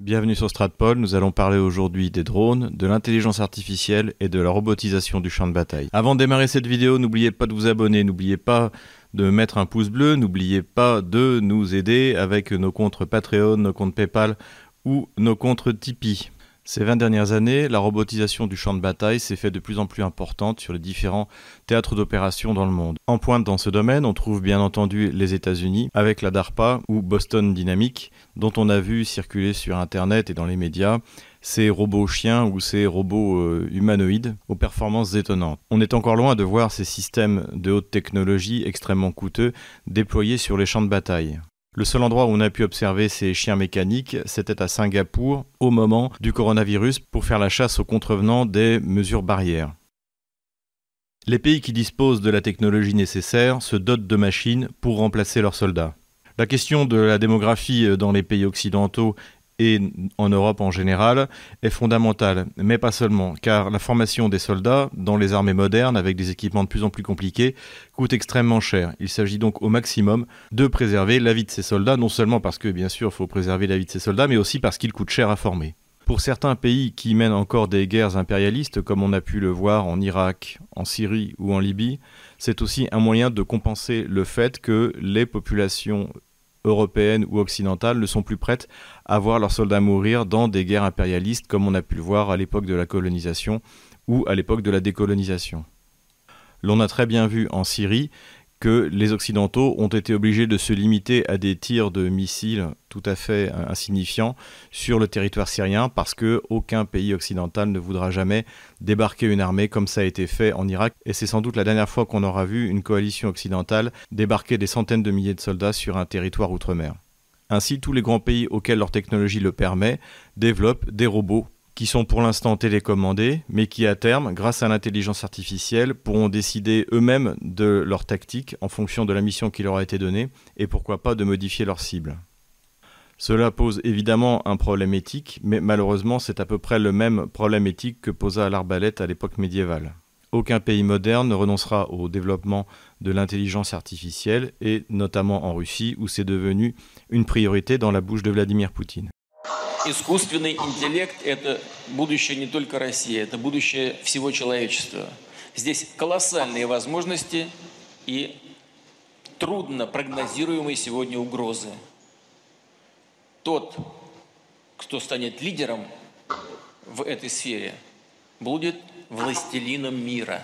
Bienvenue sur Stratpol, nous allons parler aujourd'hui des drones, de l'intelligence artificielle et de la robotisation du champ de bataille. Avant de démarrer cette vidéo, n'oubliez pas de vous abonner, n'oubliez pas de mettre un pouce bleu, n'oubliez pas de nous aider avec nos comptes Patreon, nos comptes PayPal ou nos comptes Tipeee. Ces 20 dernières années, la robotisation du champ de bataille s'est fait de plus en plus importante sur les différents théâtres d'opération dans le monde. En pointe dans ce domaine, on trouve bien entendu les États-Unis avec la DARPA ou Boston Dynamics, dont on a vu circuler sur Internet et dans les médias ces robots chiens ou ces robots euh, humanoïdes aux performances étonnantes. On est encore loin de voir ces systèmes de haute technologie extrêmement coûteux déployés sur les champs de bataille. Le seul endroit où on a pu observer ces chiens mécaniques, c'était à Singapour, au moment du coronavirus, pour faire la chasse aux contrevenants des mesures barrières. Les pays qui disposent de la technologie nécessaire se dotent de machines pour remplacer leurs soldats. La question de la démographie dans les pays occidentaux et en Europe en général est fondamentale, mais pas seulement, car la formation des soldats dans les armées modernes avec des équipements de plus en plus compliqués coûte extrêmement cher. Il s'agit donc au maximum de préserver la vie de ces soldats, non seulement parce que bien sûr il faut préserver la vie de ces soldats, mais aussi parce qu'ils coûtent cher à former. Pour certains pays qui mènent encore des guerres impérialistes, comme on a pu le voir en Irak, en Syrie ou en Libye, c'est aussi un moyen de compenser le fait que les populations européennes ou occidentales ne sont plus prêtes à voir leurs soldats mourir dans des guerres impérialistes comme on a pu le voir à l'époque de la colonisation ou à l'époque de la décolonisation. L'on a très bien vu en Syrie que les Occidentaux ont été obligés de se limiter à des tirs de missiles tout à fait euh, insignifiants sur le territoire syrien parce que aucun pays occidental ne voudra jamais débarquer une armée comme ça a été fait en Irak et c'est sans doute la dernière fois qu'on aura vu une coalition occidentale débarquer des centaines de milliers de soldats sur un territoire outre-mer. Ainsi, tous les grands pays auxquels leur technologie le permet développent des robots qui sont pour l'instant télécommandés, mais qui à terme, grâce à l'intelligence artificielle, pourront décider eux-mêmes de leur tactique en fonction de la mission qui leur a été donnée, et pourquoi pas de modifier leur cible. Cela pose évidemment un problème éthique, mais malheureusement c'est à peu près le même problème éthique que posa l'arbalète à l'époque médiévale. Aucun pays moderne ne renoncera au développement de l'intelligence artificielle, et notamment en Russie, où c'est devenu une priorité dans la bouche de Vladimir Poutine. Искусственный интеллект – это будущее не только России, это будущее всего человечества. Здесь колоссальные возможности и трудно прогнозируемые сегодня угрозы. Тот, кто станет лидером в этой сфере, будет властелином мира.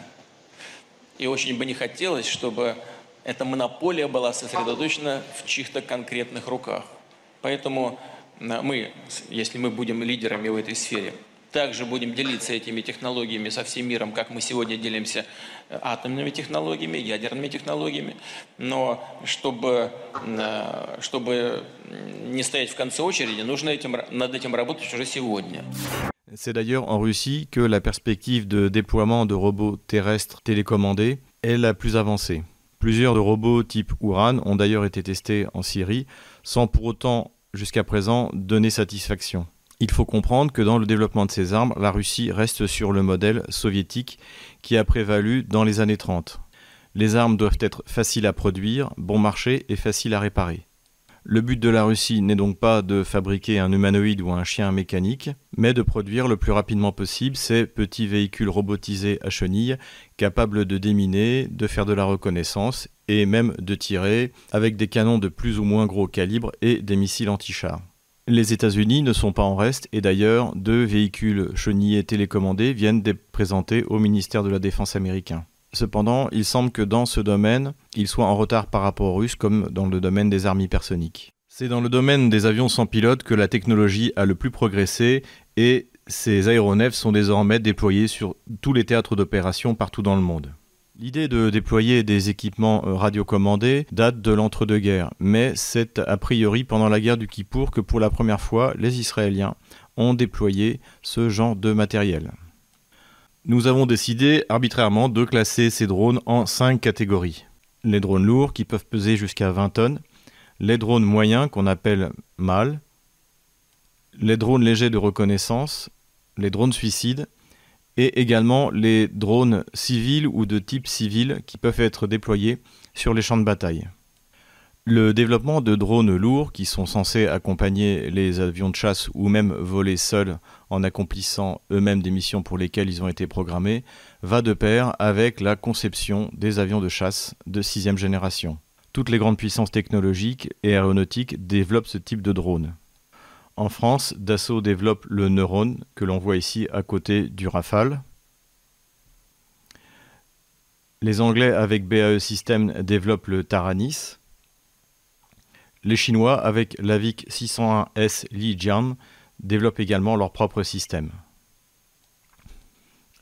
И очень бы не хотелось, чтобы эта монополия была сосредоточена в чьих-то конкретных руках. Поэтому мы, если мы будем лидерами в этой сфере, также будем делиться этими технологиями со всем миром, как мы сегодня делимся э, атомными технологиями, ядерными технологиями. Но чтобы, э, чтобы не стоять в конце очереди, нужно этим, над этим работать уже сегодня. C'est d'ailleurs en Russie que la perspective de déploiement de robots terrestres télécommandés est la plus avancée. Plusieurs de robots type Uran ont d'ailleurs été testés en Syrie, sans pour autant jusqu'à présent donné satisfaction. Il faut comprendre que dans le développement de ces armes, la Russie reste sur le modèle soviétique qui a prévalu dans les années 30. Les armes doivent être faciles à produire, bon marché et faciles à réparer. Le but de la Russie n'est donc pas de fabriquer un humanoïde ou un chien mécanique, mais de produire le plus rapidement possible ces petits véhicules robotisés à chenilles capables de déminer, de faire de la reconnaissance et même de tirer avec des canons de plus ou moins gros calibre et des missiles anti-chars. Les États-Unis ne sont pas en reste et d'ailleurs deux véhicules chenillés télécommandés viennent d'être présentés au ministère de la Défense américain. Cependant, il semble que dans ce domaine, ils soient en retard par rapport aux Russes comme dans le domaine des armes hypersoniques. C'est dans le domaine des avions sans pilote que la technologie a le plus progressé et ces aéronefs sont désormais déployés sur tous les théâtres d'opération partout dans le monde. L'idée de déployer des équipements euh, radiocommandés date de l'entre-deux-guerres, mais c'est a priori pendant la guerre du Kippour que pour la première fois les Israéliens ont déployé ce genre de matériel. Nous avons décidé arbitrairement de classer ces drones en cinq catégories. Les drones lourds qui peuvent peser jusqu'à 20 tonnes, les drones moyens qu'on appelle mâles, les drones légers de reconnaissance, les drones suicides et également les drones civils ou de type civil qui peuvent être déployés sur les champs de bataille. Le développement de drones lourds qui sont censés accompagner les avions de chasse ou même voler seuls en accomplissant eux-mêmes des missions pour lesquelles ils ont été programmés va de pair avec la conception des avions de chasse de sixième génération. Toutes les grandes puissances technologiques et aéronautiques développent ce type de drone. En France, Dassault développe le Neuron, que l'on voit ici à côté du Rafale. Les Anglais avec BAE Systems développent le Taranis. Les Chinois avec l'AVIC 601S Lijian développent également leur propre système.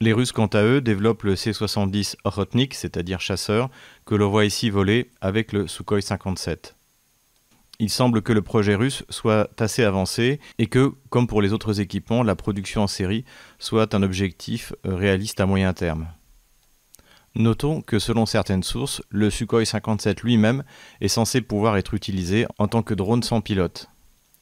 Les Russes, quant à eux, développent le C-70 Ochotnik, c'est-à-dire chasseur, que l'on voit ici voler avec le Sukhoi 57. Il semble que le projet russe soit assez avancé et que, comme pour les autres équipements, la production en série soit un objectif euh, réaliste à moyen terme. Notons que selon certaines sources, le Sukhoi 57 lui-même est censé pouvoir être utilisé en tant que drone sans pilote.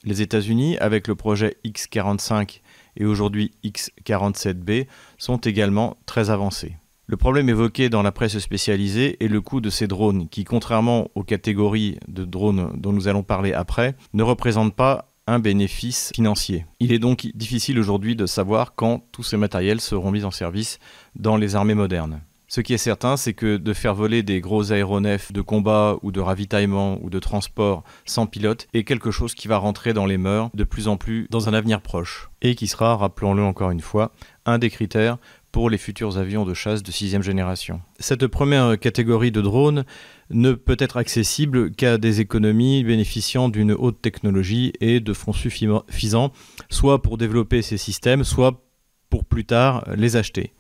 Les États-Unis, avec le projet X-45 et aujourd'hui X-47B, sont également très avancés. Le problème évoqué dans la presse spécialisée est le coût de ces drones qui, contrairement aux catégories de drones dont nous allons parler après, ne représentent pas un bénéfice financier. Il est donc difficile aujourd'hui de savoir quand tous ces matériels seront mis en service dans les armées modernes. Ce qui est certain, c'est que de faire voler des gros aéronefs de combat ou de ravitaillement ou de transport sans pilote est quelque chose qui va rentrer dans les mœurs de plus en plus dans un avenir proche et qui sera, rappelons-le encore une fois, un des critères pour les futurs avions de chasse de sixième génération. Cette première catégorie de drones ne peut être accessible qu'à des économies bénéficiant d'une haute technologie et de fonds suffisants, soit pour développer ces systèmes, soit pour plus tard les acheter.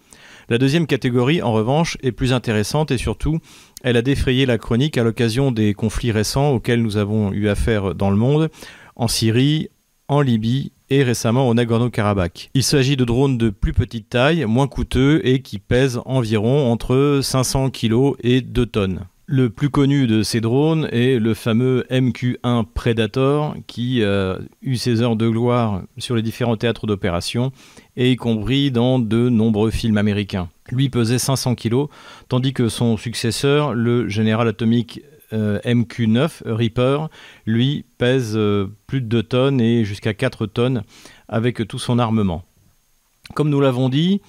La deuxième catégorie, en revanche, est plus intéressante et surtout, elle a défrayé la chronique à l'occasion des conflits récents auxquels nous avons eu affaire dans le monde, en Syrie, en Libye et récemment au Nagorno-Karabakh. Il s'agit de drones de plus petite taille, moins coûteux et qui pèsent environ entre 500 kg et 2 tonnes. Le plus connu de ces drones est le fameux MQ-1 Predator qui a eu ses heures de gloire sur les différents théâtres d'opération et y compris dans de nombreux films américains. Lui pesait 500 kg, tandis que son successeur, le général atomique euh, MQ-9 Reaper, lui pèse euh, plus de 2 tonnes et jusqu'à 4 tonnes avec tout son armement. Comme nous l'avons dit,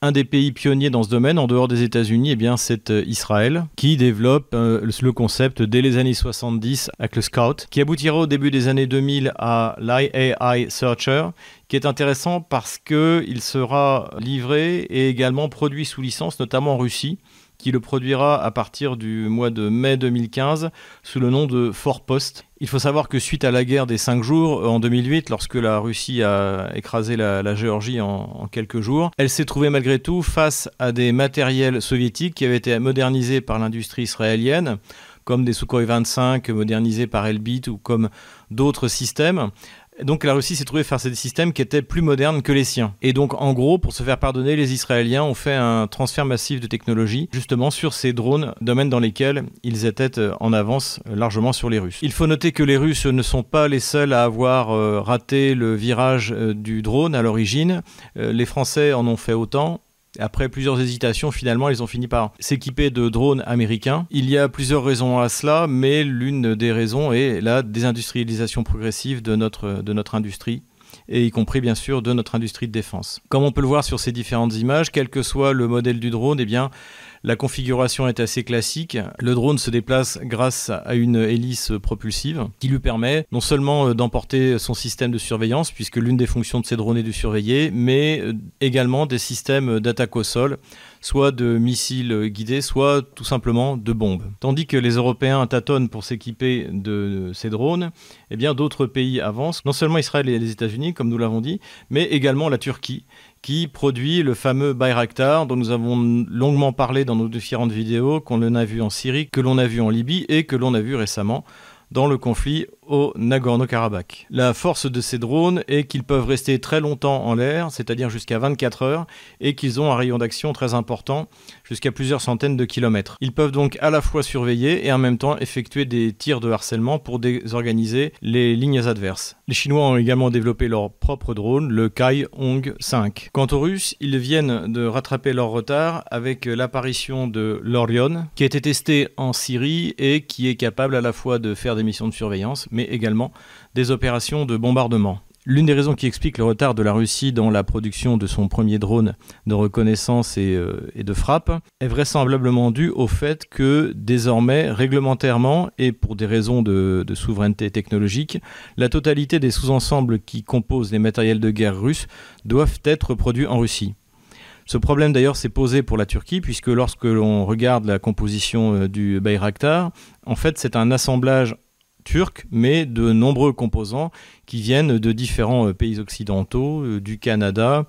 un des pays pionniers dans ce domaine, en dehors des États-Unis, eh bien, c'est euh, Israël, qui développe le concept dès les années 70 avec le Scout, qui aboutira au début des années 2000 à l'IAI Searcher, qui est intéressant parce qu'il sera livré et également produit sous licence, notamment en Russie qui le produira à partir du mois de mai 2015 sous le nom de Fort Post. Il faut savoir que suite à la guerre des 5 jours en 2008, lorsque la Russie a écrasé la, Géorgie en, quelques jours, elle s'est trouvée malgré tout face à des matériels soviétiques qui avaient été modernisés par l'industrie israélienne comme des Sukhoi 25 modernisés par Elbit ou comme d'autres systèmes, donc la Russie s'est trouvée faire des systèmes qui étaient plus modernes que les siens. Et donc en gros, pour se faire pardonner, les Israéliens ont fait un transfert massif de technologie justement sur ces drones, domaines dans lesquels ils étaient euh, en avance euh, largement sur les Russes. Il faut noter que les Russes ne sont pas les seuls à avoir euh, raté le virage du drone à l'origine. Les Français en ont fait autant. Après plusieurs hésitations, finalement, ils ont fini par s'équiper de drones américains. Il y a plusieurs raisons à cela, mais l'une des raisons est la désindustrialisation progressive de notre, de notre industrie et y compris bien sûr de notre industrie de défense. Comme on peut le voir sur ces différentes images, quel que soit le modèle du drone, eh bien, la configuration est assez classique. Le drone se déplace grâce à une hélice propulsive qui lui permet non seulement euh, d'emporter son système de surveillance, puisque l'une des fonctions de ces drones est de surveiller, mais euh, également des systèmes d'attaque au sol, soit de missiles guidés, soit tout simplement de bombes. Tandis que les Européens tâtonnent pour s'équiper de ces drones, eh d'autres pays avancent, non seulement Israël et les États-Unis, comme nous l'avons dit, mais également la Turquie, qui produit le fameux Bayraktar dont nous avons longuement parlé dans nos différentes vidéos, qu'on a vu en Syrie, que l'on a vu en Libye et que l'on a vu récemment dans le conflit au Nagorno-Karabakh. La force de ces drones est qu'ils peuvent rester très longtemps en l'air, c'est-à-dire jusqu'à 24 heures, et qu'ils ont un rayon d'action très important, jusqu'à plusieurs centaines de kilomètres. Ils peuvent donc à la fois surveiller et en même temps effectuer des tirs de harcèlement pour désorganiser les lignes adverses. Les Chinois ont également développé leur propre drone, le Kai Hong 5. Quant aux Russes, ils viennent de rattraper leur retard avec l'apparition de l'Orion, qui a été testé en Syrie et qui est capable à la fois de faire des missions de surveillance, mais également des opérations de bombardement. L'une des raisons qui explique le retard de la Russie dans la production de son premier drone de reconnaissance et, euh, de frappe est vraisemblablement due au fait que désormais, réglementairement et pour des raisons de, de souveraineté technologique, la totalité des sous-ensembles qui composent les matériels de guerre russes doivent être produits en Russie. Ce problème d'ailleurs s'est posé pour la Turquie, puisque lorsque l'on regarde la composition euh, du Bayraktar, en fait c'est un assemblage turc, mais de nombreux composants qui viennent de différents euh, pays occidentaux, euh, du Canada,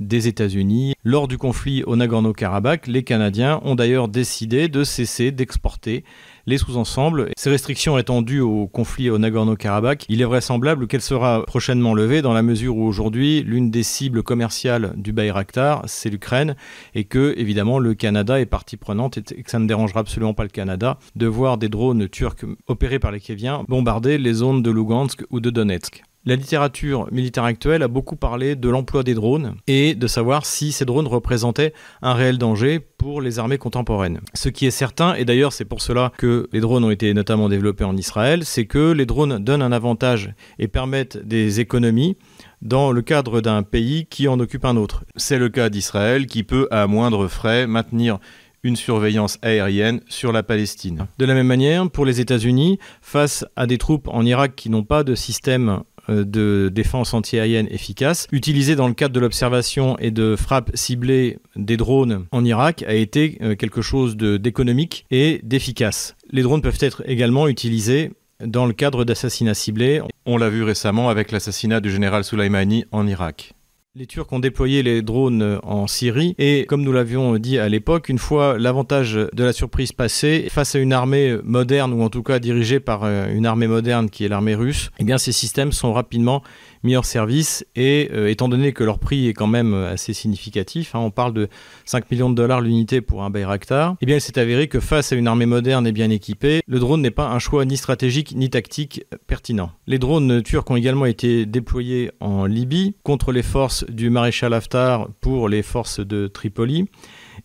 des États-Unis. Lors du conflit au Nagorno-Karabakh, les Canadiens ont d'ailleurs décidé de cesser d'exporter les sous-ensembles. Ces restrictions étant dues au conflit au Nagorno-Karabakh, il est vraisemblable qu'elle sera prochainement levée dans la mesure où aujourd'hui l'une des cibles commerciales du Bayraktar, c'est l'Ukraine, et que évidemment le Canada est partie prenante et que ça ne dérangera absolument pas le Canada de voir des drones turcs opérés par les Kéviens bombarder les zones de Lugansk ou de Donetsk. La littérature militaire actuelle a beaucoup parlé de l'emploi des drones et de savoir si ces drones représentaient un réel danger pour les armées contemporaines. Ce qui est certain, et d'ailleurs c'est pour cela que les drones ont été notamment développés en Israël, c'est que les drones donnent un avantage et permettent des économies dans le cadre d'un pays qui en occupe un autre. C'est le cas d'Israël qui peut à moindre frais maintenir une surveillance aérienne sur la Palestine. De la même manière, pour les États-Unis, face à des troupes en Irak qui n'ont pas de système de défense antiaérienne efficace, utilisé dans le cadre de l'observation et de frappe ciblée des drones en Irak, a été euh, quelque chose d'économique et d'efficace. Les drones peuvent être également utilisés dans le cadre d'assassinats ciblés. On l'a vu récemment avec l'assassinat du général Soleimani en Irak. Les Turcs ont déployé les drones euh, en Syrie. Et comme nous l'avions dit à l'époque, une fois l'avantage de la surprise passé, face à une armée moderne ou en tout cas dirigée par euh, une armée moderne qui est l'armée russe, eh bien ces systèmes sont rapidement mis hors service et euh, étant donné que leur prix est quand même assez significatif, hein, on parle de 5 millions de dollars l'unité pour un Bayraktar, eh bien il s'est avéré que face à une armée moderne et bien équipée, le drone n'est pas un choix ni stratégique ni tactique pertinent. Les drones turcs ont également été déployés en Libye contre les forces du maréchal Haftar pour les forces de Tripoli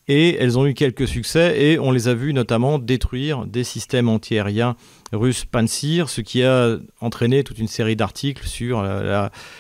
et elles ont eu quelques succès et on les a vus notamment détruire des systèmes antiaériens russes Pansir, ce qui a entraîné toute une série d'articles sur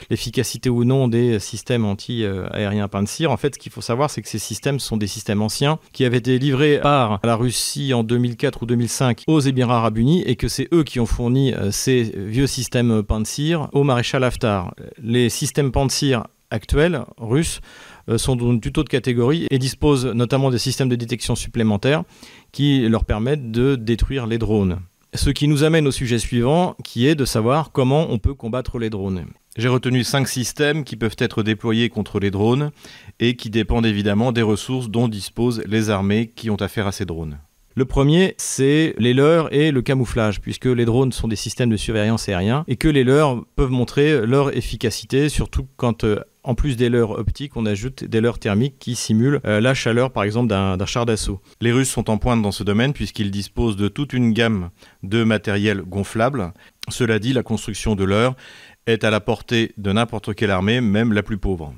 l'efficacité ou non des systèmes anti-aériens Pansir. En fait, ce qu'il faut savoir, c'est que ces systèmes sont des systèmes anciens qui avaient été livrés par la Russie en 2004 ou 2005 aux Émirats arabes unis et que c'est eux qui ont fourni euh, ces vieux systèmes Pansir au maréchal Haftar. Les systèmes Pansir actuels russes euh, sont d'une toute autre catégorie et disposent notamment des systèmes de détection supplémentaires qui leur permettent de détruire les drones. Ce qui nous amène au sujet suivant, qui est de savoir comment on peut combattre les drones. J'ai retenu cinq systèmes qui peuvent être déployés contre les drones et qui dépendent évidemment des ressources dont disposent les armées qui ont affaire à ces drones. Le premier, c'est les leurres et le camouflage, puisque les drones sont des systèmes de surveillance aérien et que les leurres peuvent montrer leur efficacité, surtout quand euh, en plus des leurres optiques, on ajoute des leurres thermiques qui simulent euh, la chaleur, par exemple, d'un char d'assaut. Les Russes sont en pointe dans ce domaine puisqu'ils disposent de toute une gamme de matériel gonflable. Cela dit, la construction de leurres est à la portée de n'importe quelle armée, même la plus pauvre.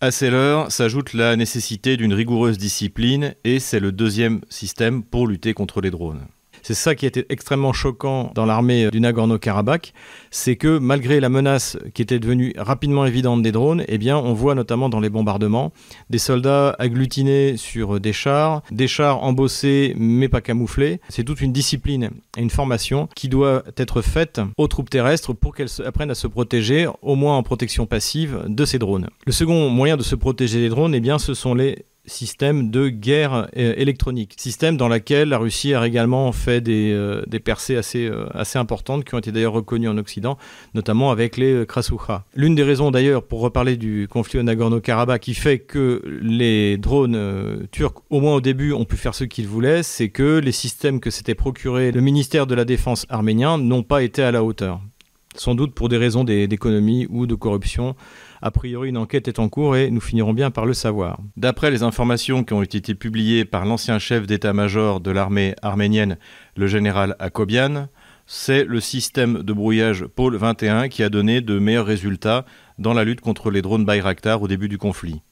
À ces leurres s'ajoute la nécessité d'une rigoureuse discipline et c'est le deuxième système pour lutter contre les drones. C'est ça qui était extrêmement choquant dans l'armée du Nagorno-Karabakh, c'est que malgré la menace qui était devenue rapidement évidente des drones, eh on voit notamment dans les bombardements des soldats agglutinés sur des chars, des chars embossés mais pas camouflés. C'est toute une discipline et une formation qui doit être faite aux troupes terrestres pour qu'elles apprennent à se protéger, au moins en protection passive, de ces drones. Le second moyen de se protéger des drones, eh bien, ce sont les système de guerre euh, électronique. Système dans lequel la Russie a également fait des, euh, des percées assez, euh, assez importantes qui ont été d'ailleurs reconnues en Occident, notamment avec les Krasukha. L'une des raisons d'ailleurs, pour reparler du conflit au Nagorno-Karabakh, qui fait que les drones turcs, au moins au début, ont pu faire ce qu'ils voulaient, c'est que les systèmes que s'était procuré le ministère de la Défense arménien n'ont pas été à la hauteur. Sans doute pour des raisons d'économie ou de corruption a priori, une enquête est en cours et nous finirons bien par le savoir. D'après les informations qui ont été publiées par l'ancien chef d'état-major de l'armée arménienne, le général Akobian, c'est le système de brouillage Pôle 21 qui a donné de meilleurs résultats dans la lutte contre les drones Bayraktar au début du conflit.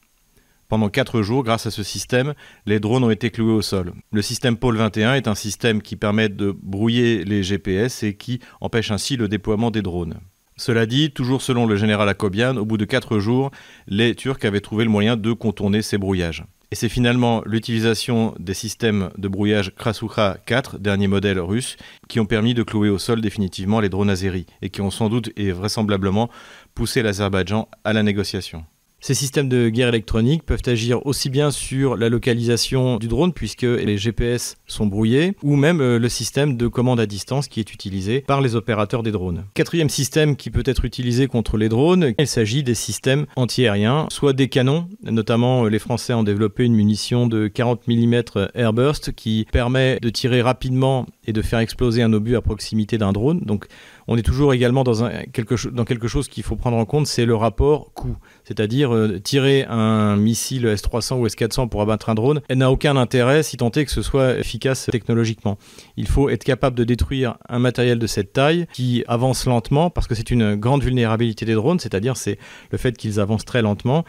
Pendant 4 jours, grâce à ce système, les drones ont été cloués au sol. Le système Pôle 21 est un système qui permet de brouiller les GPS et qui empêche ainsi le déploiement des drones. Cela dit, toujours selon le général Akobian, au bout de quatre jours, les Turcs avaient trouvé le moyen de contourner ces brouillages. Et c'est finalement l'utilisation des systèmes de brouillage Krasukha 4, dernier modèle russe, qui ont permis de clouer au sol définitivement les drones azéris et qui ont sans doute et vraisemblablement poussé l'Azerbaïdjan à la négociation. Ces systèmes de guerre électronique peuvent agir aussi bien sur la localisation du drone, puisque les GPS sont brouillés, ou même euh, le système de commande à distance qui est utilisé par les opérateurs des drones. Quatrième système qui peut être utilisé contre les drones, il s'agit des systèmes antiaériens, soit des canons, notamment euh, les Français ont développé une munition de 40 mm Airburst qui permet de tirer rapidement et de faire exploser un obus à proximité d'un drone. On est toujours également dans, quelque, dans quelque chose qu'il faut prendre en compte, c'est le rapport coût. C'est-à-dire euh, tirer un missile S-300 ou S-400 pour abattre un drone n'a aucun intérêt si tant est que ce soit efficace technologiquement. Il faut être capable de détruire un matériel de cette taille qui avance lentement parce que c'est une grande vulnérabilité des drones, c'est-à-dire c'est le fait qu'ils avancent très lentement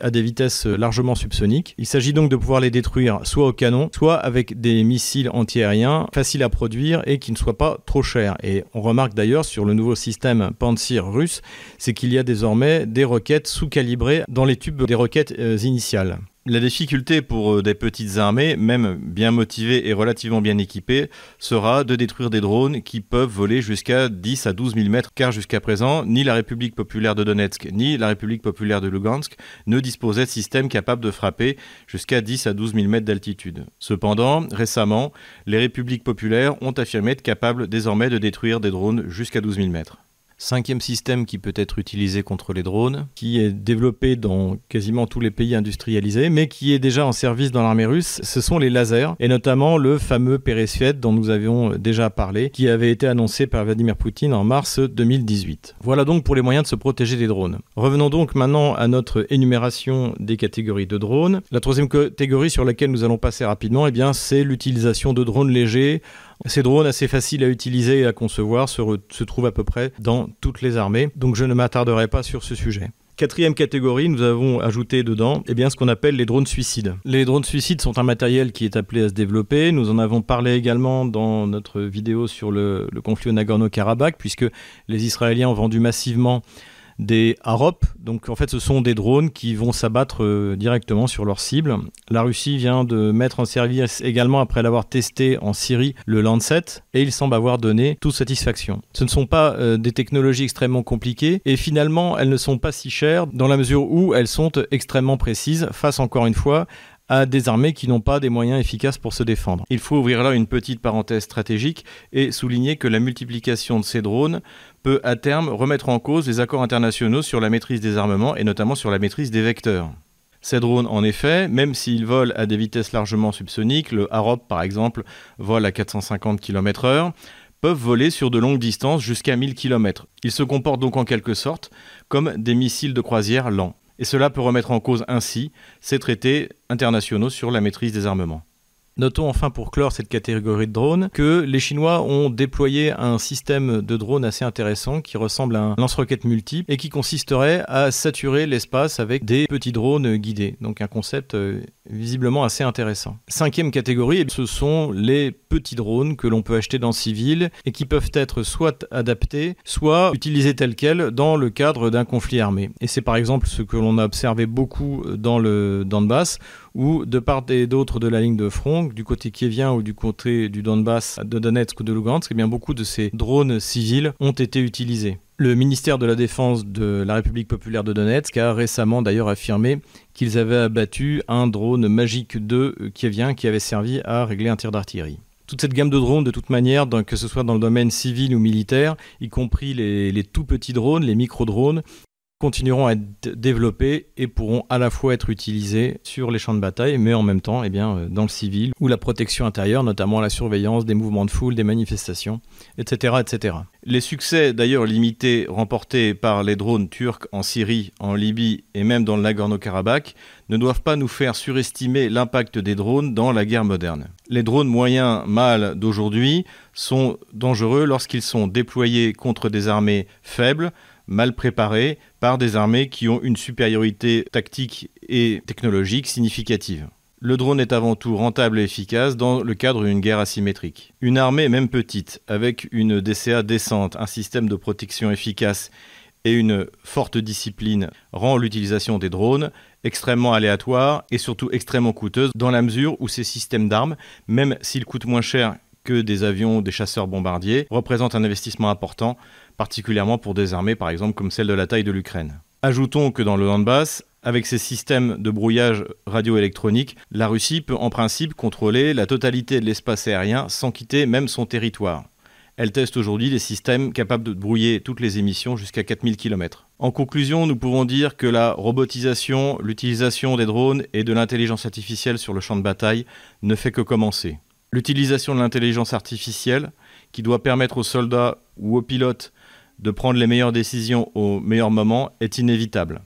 à des vitesses largement subsoniques. Il s'agit donc de pouvoir les détruire soit au canon, soit avec des missiles antiaériens faciles à produire et qui ne soient pas trop chers. Et on remarque d'ailleurs sur le nouveau système Pantsir russe, c'est qu'il y a désormais des roquettes sous-calibrées dans les tubes des roquettes euh, initiales. La difficulté pour euh, des petites armées, même bien motivées et relativement bien équipées, sera de détruire des drones qui peuvent voler jusqu'à 10 à 12 000 mètres, car jusqu'à présent, ni la République populaire de Donetsk, ni la République populaire de Lugansk ne disposaient de systèmes capables de frapper jusqu'à 10 à 12 000 mètres d'altitude. Cependant, récemment, les républiques populaires ont affirmé être capables désormais de détruire des drones jusqu'à 12 000 mètres. Cinquième système qui peut être utilisé contre les drones, qui est développé dans quasiment tous les pays industrialisés, mais qui est déjà en service dans l'armée russe, ce sont les lasers, et notamment le fameux Peresviet dont nous avions déjà parlé, qui avait été annoncé par Vladimir Poutine en mars 2018. Voilà donc pour les moyens de se protéger des drones. Revenons donc maintenant à notre énumération des catégories de drones. La troisième catégorie sur laquelle nous allons passer rapidement, eh c'est l'utilisation de drones légers ces drones assez faciles à utiliser et à concevoir se, trouvent à peu près dans toutes les armées, donc je ne m'attarderai pas sur ce sujet. Quatrième catégorie, nous avons ajouté dedans eh bien, ce qu'on appelle les drones suicides. Les drones suicides sont un matériel qui est appelé à se développer. Nous en avons parlé également dans notre vidéo sur le, le conflit au Nagorno-Karabakh, puisque les Israéliens ont vendu massivement des Harop. Donc en fait, ce sont des drones qui vont s'abattre euh, directement sur leur cible. La Russie vient de mettre en service également, après l'avoir testé en Syrie, le Lancet, et il semble avoir donné toute satisfaction. Ce ne sont pas euh, des technologies extrêmement compliquées, et finalement, elles ne sont pas si chères dans la mesure où elles sont extrêmement précises face, encore une fois, à des armées qui n'ont pas des moyens efficaces pour se défendre. Il faut ouvrir là une petite parenthèse stratégique et souligner que la multiplication de ces drones peut à terme remettre en cause les accords internationaux sur la maîtrise des armements et notamment sur la maîtrise des vecteurs. Ces drones, en effet, même s'ils volent à des vitesses largement subsoniques, le Harop par exemple vole à 450 km/h, peuvent voler sur de longues distances jusqu'à 1000 km. Ils se comportent donc en quelque sorte comme des missiles de croisière lents et cela peut remettre en cause ainsi ces traités internationaux sur la maîtrise des armements. Notons enfin pour clore cette catégorie de drones que les Chinois ont déployé un système de drones assez intéressant qui ressemble à un lance-roquette multiple et qui consisterait à saturer l'espace avec des petits drones guidés. Donc un concept euh, visiblement assez intéressant. Cinquième catégorie, ce sont les petits drones que l'on peut acheter dans civil et qui peuvent être soit adaptés, soit utilisés tels quels dans le cadre d'un conflit armé. Et c'est par exemple ce que l'on a observé beaucoup dans le Donbass où de part et d'autre de la ligne de front, du côté kievien ou du côté du Donbass, de Donetsk ou de Lugansk, eh bien beaucoup de ces drones civils ont été utilisés. Le ministère de la Défense de la République populaire de Donetsk a récemment d'ailleurs affirmé qu'ils avaient abattu un drone Magic 2 kievien qui avait servi à régler un tir d'artillerie. Toute cette gamme de drones, de toute manière, que ce soit dans le domaine civil ou militaire, y compris les tout petits drones, les micro-drones, continueront à être développés et pourront à la fois être utilisés sur les champs de bataille, mais en même temps eh euh, dans le civil ou la protection intérieure, notamment la surveillance des mouvements de foule, des manifestations, etc. etc. Les succès d'ailleurs limités remportés par les drones turcs en Syrie, en Libye et même dans le Nagorno-Karabakh ne doivent pas nous faire surestimer l'impact des drones dans la guerre moderne. Les drones moyens mâles d'aujourd'hui sont dangereux lorsqu'ils sont déployés contre des armées faibles, mal préparés par des armées qui ont une supériorité tactique et technologique significative. Le drone est avant tout rentable et efficace dans le cadre d'une guerre asymétrique. Une armée, même petite, avec une DCA décente, un système de protection efficace et une forte discipline, rend l'utilisation des drones extrêmement aléatoire et surtout extrêmement coûteuse dans la mesure où ces systèmes d'armes, même s'ils coûtent moins cher que des avions, des chasseurs bombardiers, représentent un investissement important particulièrement pour des armées par exemple comme celle de la taille de l'Ukraine. Ajoutons que dans le Donbass, avec ses systèmes de brouillage radioélectronique, la Russie peut en principe contrôler la totalité de l'espace aérien sans quitter même son territoire. Elle teste aujourd'hui des systèmes capables de brouiller toutes les émissions jusqu'à 4000 km. En conclusion, nous pouvons dire que la robotisation, l'utilisation des drones et de l'intelligence artificielle sur le champ de bataille ne fait que commencer. L'utilisation de l'intelligence artificielle, qui doit permettre aux soldats ou aux pilotes de prendre les meilleures décisions au meilleur moment est inévitable.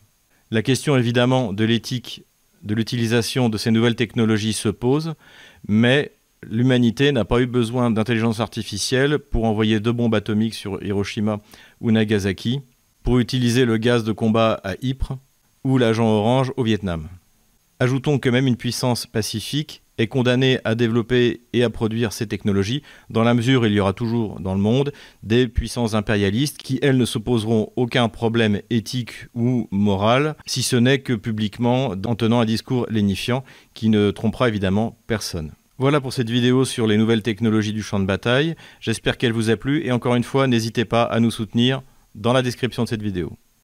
La question évidemment de l'éthique de l'utilisation de ces nouvelles technologies se pose, mais l'humanité n'a pas eu besoin d'intelligence artificielle pour envoyer deux bombes atomiques sur Hiroshima ou Nagasaki, pour utiliser le gaz de combat à Ypres ou l'agent orange au Vietnam. Ajoutons que même une puissance pacifique est condamné à développer et à produire ces technologies, dans la mesure où il y aura toujours dans le monde des puissances impérialistes qui, elles, ne s'opposeront aucun problème éthique ou moral, si ce n'est que publiquement en tenant un discours lénifiant qui ne trompera évidemment personne. Voilà pour cette vidéo sur les nouvelles technologies du champ de bataille. J'espère qu'elle vous a plu et encore une fois, n'hésitez pas à nous soutenir dans la description de cette vidéo.